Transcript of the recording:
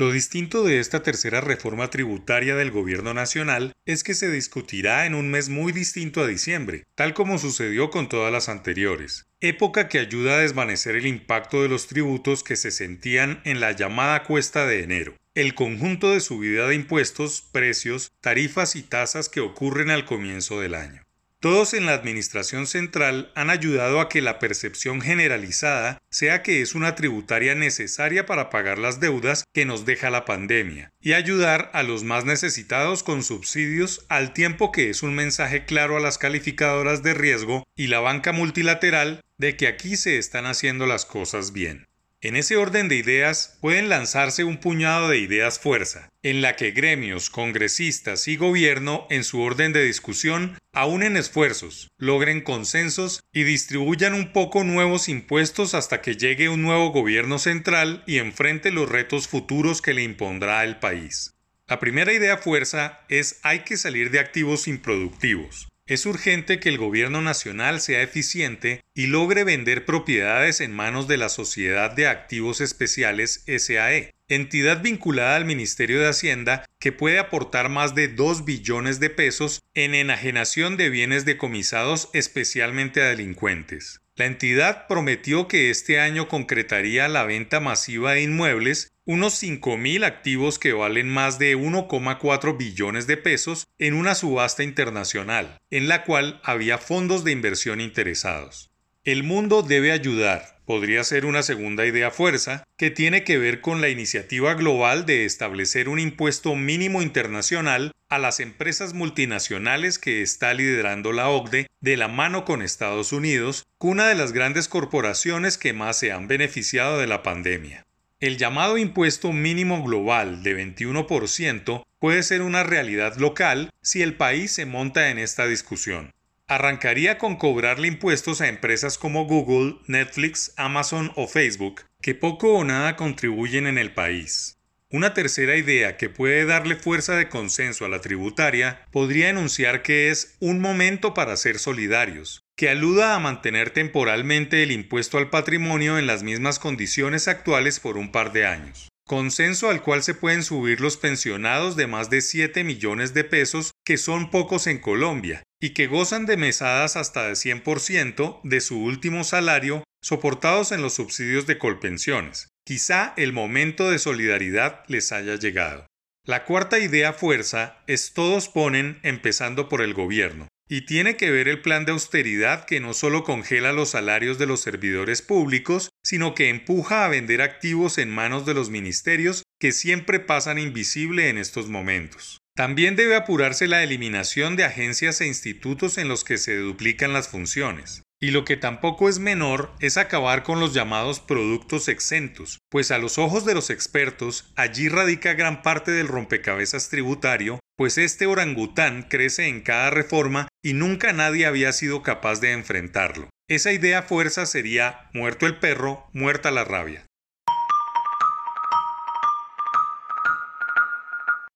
Lo distinto de esta tercera reforma tributaria del gobierno nacional es que se discutirá en un mes muy distinto a diciembre, tal como sucedió con todas las anteriores, época que ayuda a desvanecer el impacto de los tributos que se sentían en la llamada cuesta de enero el conjunto de subida de impuestos, precios, tarifas y tasas que ocurren al comienzo del año. Todos en la Administración Central han ayudado a que la percepción generalizada sea que es una tributaria necesaria para pagar las deudas que nos deja la pandemia y ayudar a los más necesitados con subsidios al tiempo que es un mensaje claro a las calificadoras de riesgo y la banca multilateral de que aquí se están haciendo las cosas bien. En ese orden de ideas pueden lanzarse un puñado de ideas fuerza, en la que gremios, congresistas y gobierno en su orden de discusión aúnen esfuerzos, logren consensos y distribuyan un poco nuevos impuestos hasta que llegue un nuevo gobierno central y enfrente los retos futuros que le impondrá el país. La primera idea fuerza es hay que salir de activos improductivos. Es urgente que el gobierno nacional sea eficiente y logre vender propiedades en manos de la Sociedad de Activos Especiales SAE, entidad vinculada al Ministerio de Hacienda que puede aportar más de 2 billones de pesos en enajenación de bienes decomisados especialmente a delincuentes. La entidad prometió que este año concretaría la venta masiva de inmuebles unos 5.000 activos que valen más de 1,4 billones de pesos en una subasta internacional, en la cual había fondos de inversión interesados. El mundo debe ayudar, podría ser una segunda idea fuerza, que tiene que ver con la iniciativa global de establecer un impuesto mínimo internacional a las empresas multinacionales que está liderando la OCDE de la mano con Estados Unidos, una de las grandes corporaciones que más se han beneficiado de la pandemia. El llamado impuesto mínimo global de 21% puede ser una realidad local si el país se monta en esta discusión. Arrancaría con cobrarle impuestos a empresas como Google, Netflix, Amazon o Facebook, que poco o nada contribuyen en el país. Una tercera idea que puede darle fuerza de consenso a la tributaria podría enunciar que es un momento para ser solidarios, que aluda a mantener temporalmente el impuesto al patrimonio en las mismas condiciones actuales por un par de años. Consenso al cual se pueden subir los pensionados de más de 7 millones de pesos, que son pocos en Colombia, y que gozan de mesadas hasta de 100% de su último salario soportados en los subsidios de colpensiones. Quizá el momento de solidaridad les haya llegado. La cuarta idea fuerza es todos ponen empezando por el gobierno. Y tiene que ver el plan de austeridad que no solo congela los salarios de los servidores públicos, sino que empuja a vender activos en manos de los ministerios que siempre pasan invisible en estos momentos. También debe apurarse la eliminación de agencias e institutos en los que se duplican las funciones. Y lo que tampoco es menor es acabar con los llamados productos exentos, pues a los ojos de los expertos allí radica gran parte del rompecabezas tributario, pues este orangután crece en cada reforma y nunca nadie había sido capaz de enfrentarlo. Esa idea fuerza sería muerto el perro, muerta la rabia.